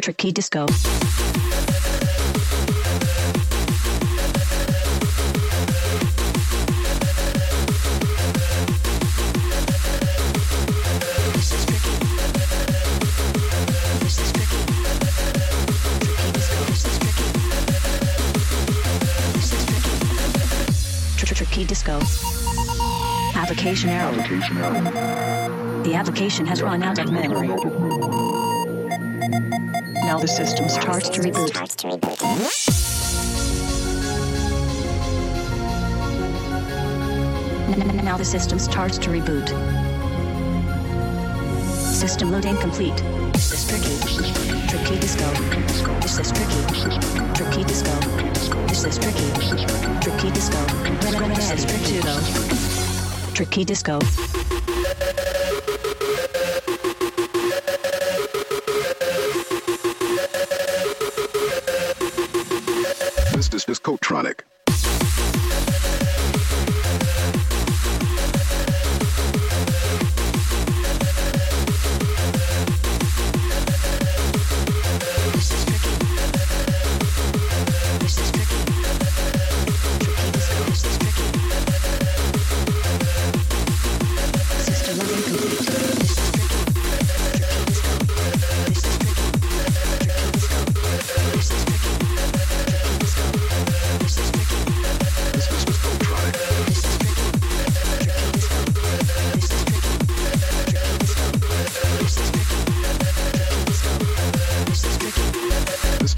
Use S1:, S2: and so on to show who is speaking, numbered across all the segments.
S1: tricky disco. Tricky disco. Application error. Application error. The application has run out of memory now the system starts to reboot. Now the system starts to reboot. System loading complete. This is tricky. Tricky disco. This is tricky. Tricky disco. This is tricky. Tricky disco. This is tricky. Tricky disco.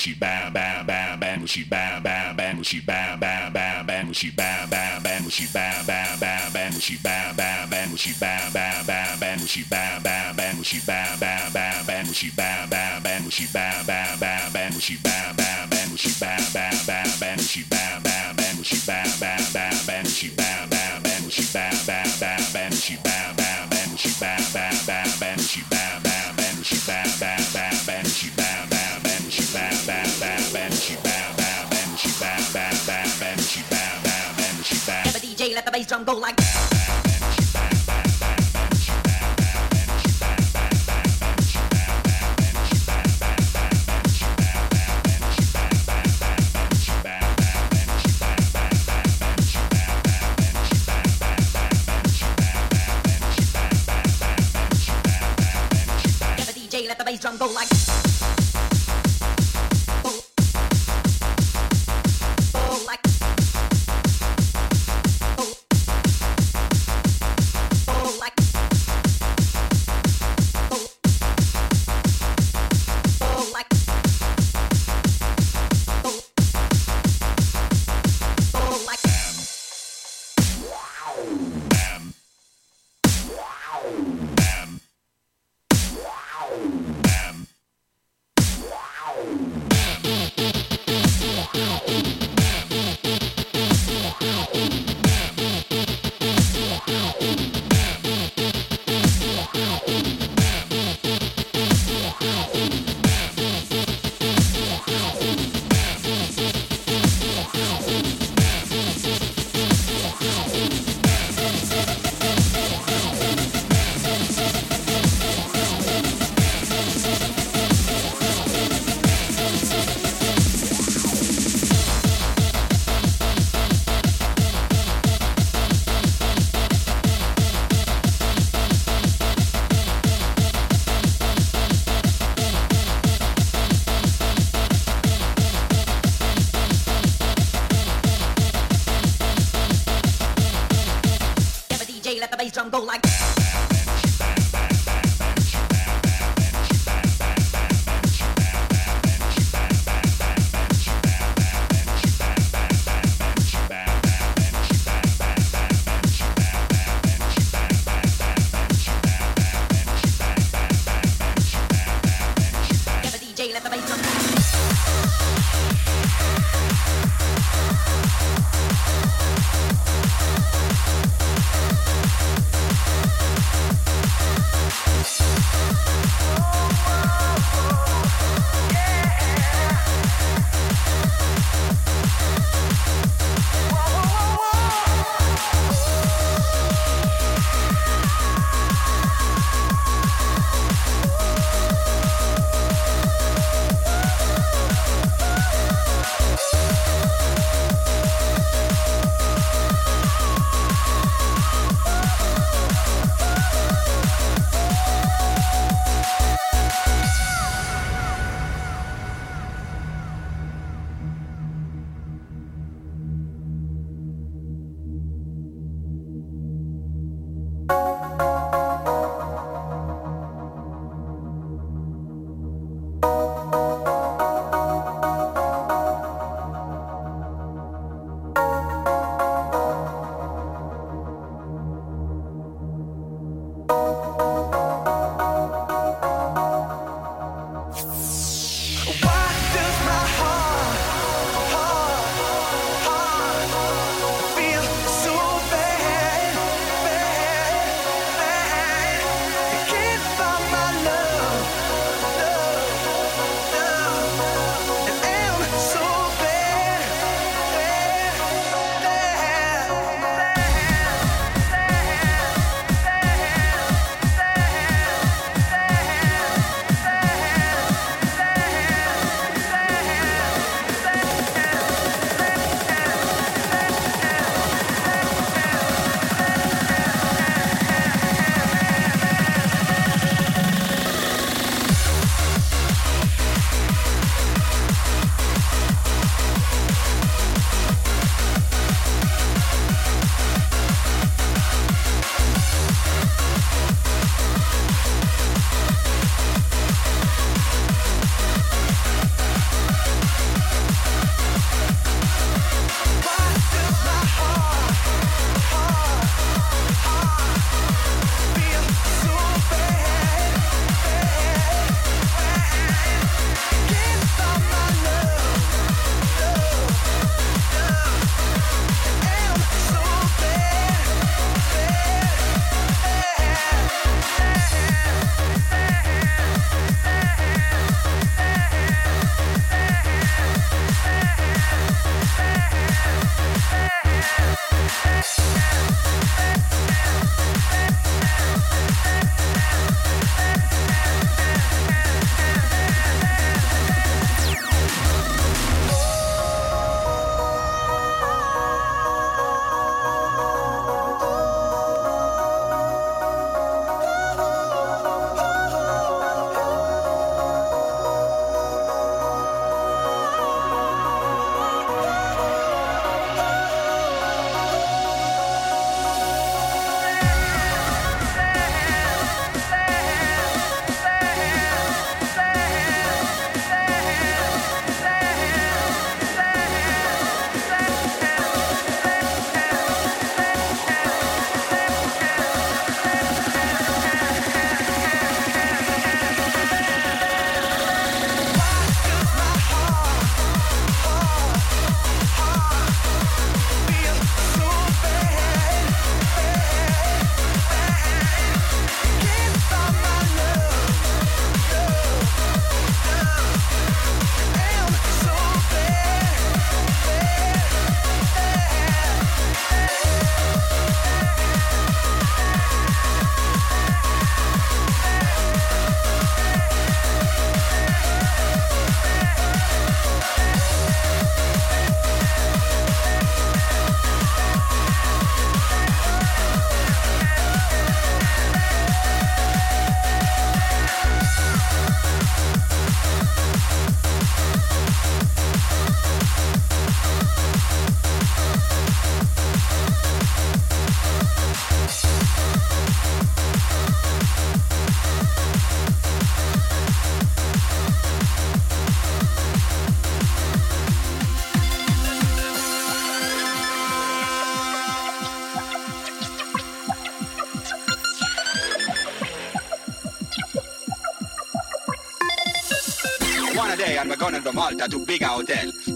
S2: she bam bam bam bam she bam bam bam she bam bam bam bam she bam bam bam she bam bam bam bam she bam bam bam she bam bam bam bam she bam bam bam she bam bam bam bam she bam bam bam she bam bam bam bam she bam bam bam she bam bam
S3: go like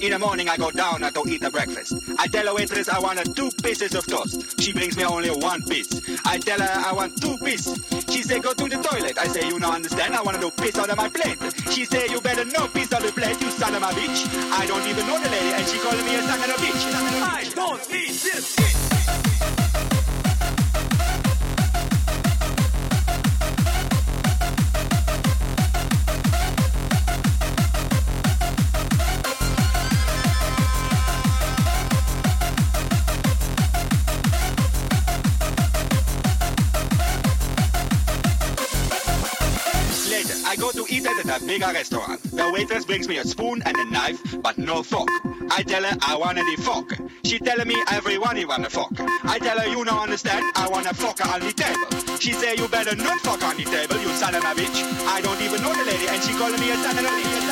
S4: In the morning I go down to eat the breakfast. I tell the waitress I want two pieces of toast. She brings me only one piece. I tell her I want two pieces. She say go to the toilet. I say you don't understand. I want to piss on my plate. She say you better no piss on the plate, you son of a bitch. I don't even know the lady, and she calling me a son of a bitch. I don't need this eat at a bigger restaurant. The waitress brings me a spoon and a knife, but no fork. I tell her I want a fork. She telling me everyone you want a fork. I tell her you don't understand, I want a fork on the table. She say you better not fuck on the table, you son of a bitch. I don't even know the lady, and she calling me a son of a bitch.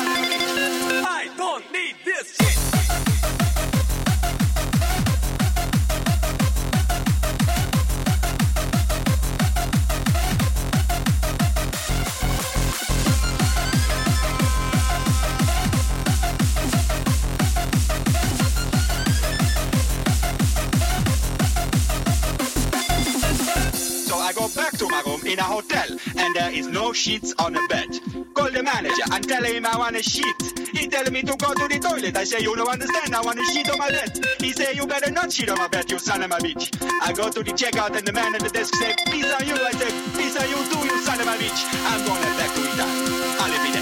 S4: And there is no sheets on the bed. Call the manager and tell him I want a sheet. He tell me to go to the toilet. I say you don't understand. I want a sheet on my bed. He say you better not shit on my bed, you son of a bitch. I go to the checkout and the man at the desk say peace on you. I say peace on you too, you son of a bitch. I'm going back to Italy. Arrivederci.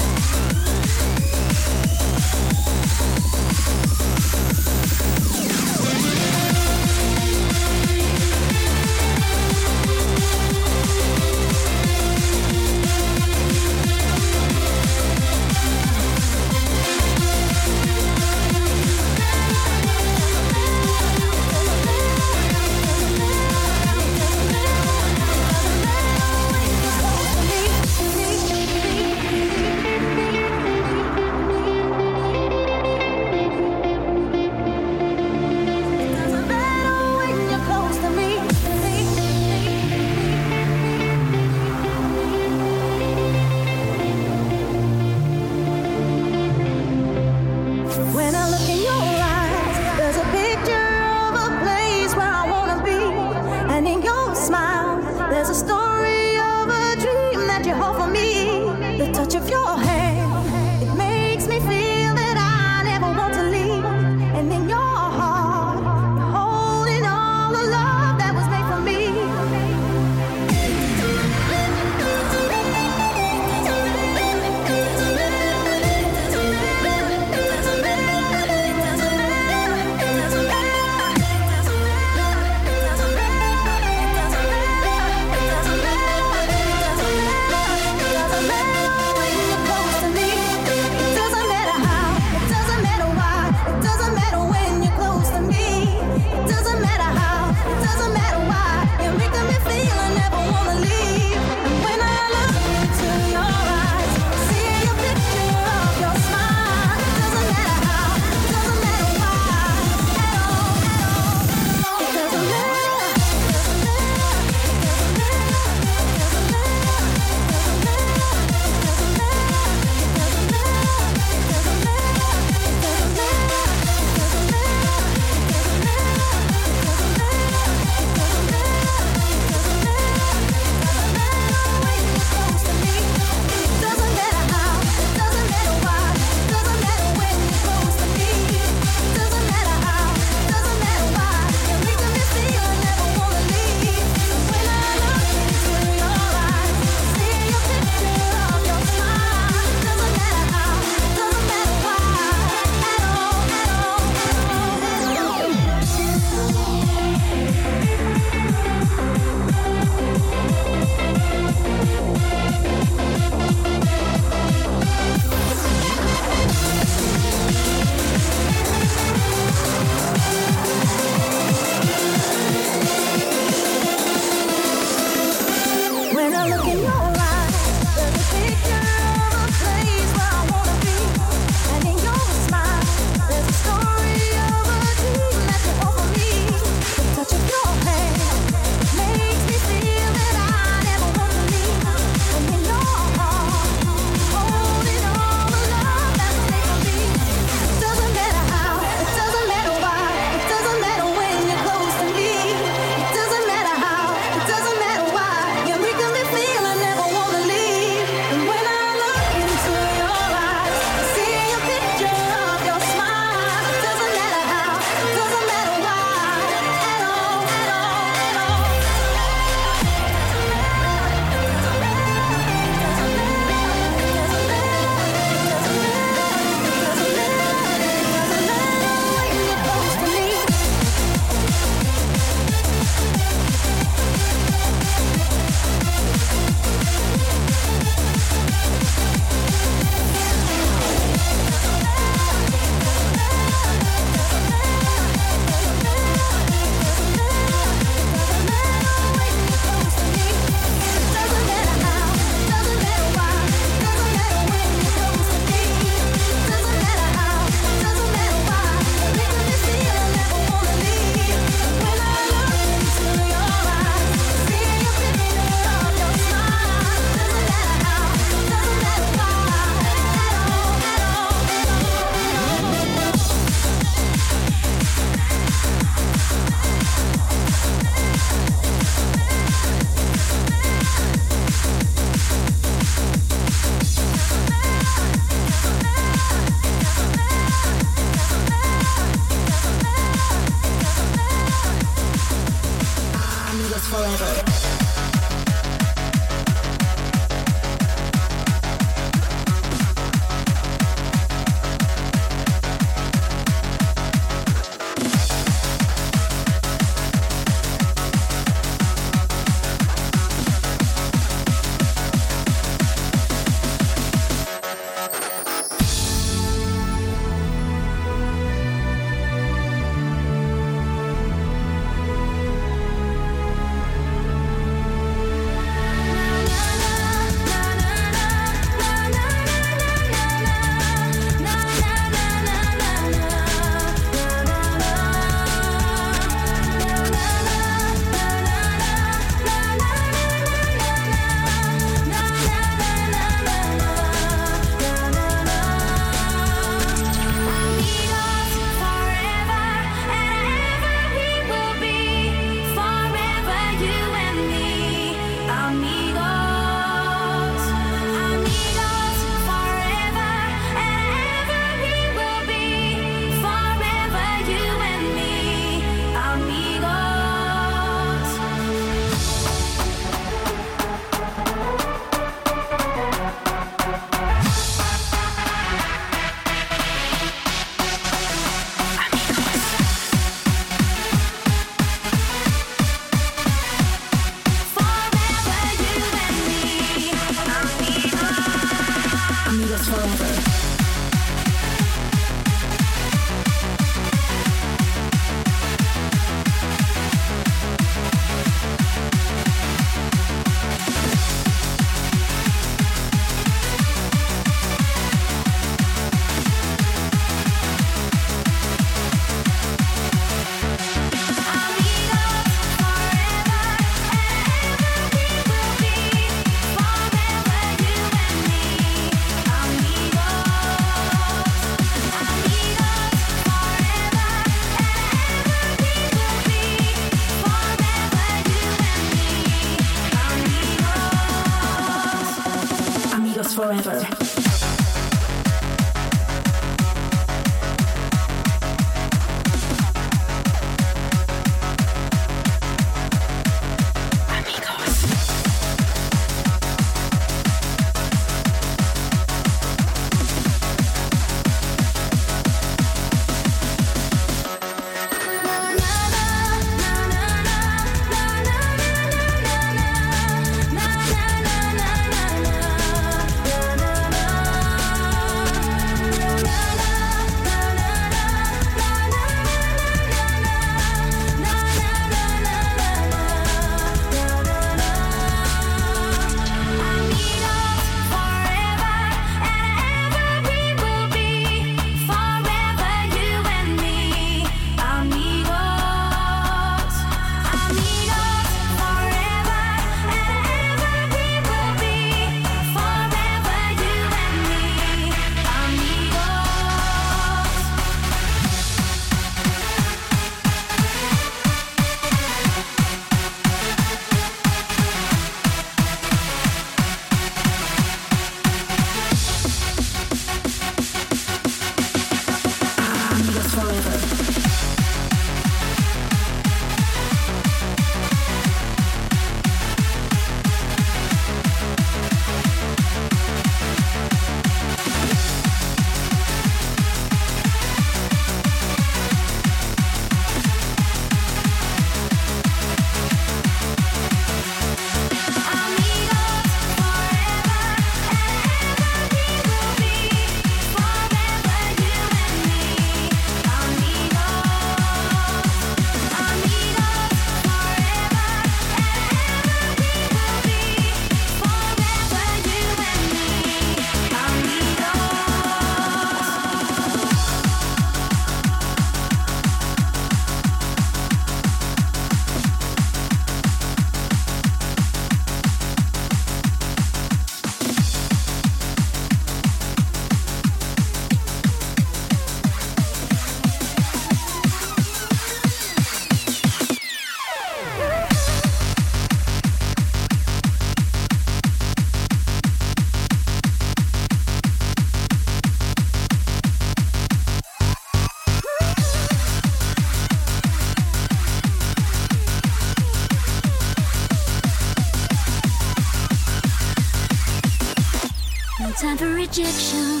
S5: Rejection.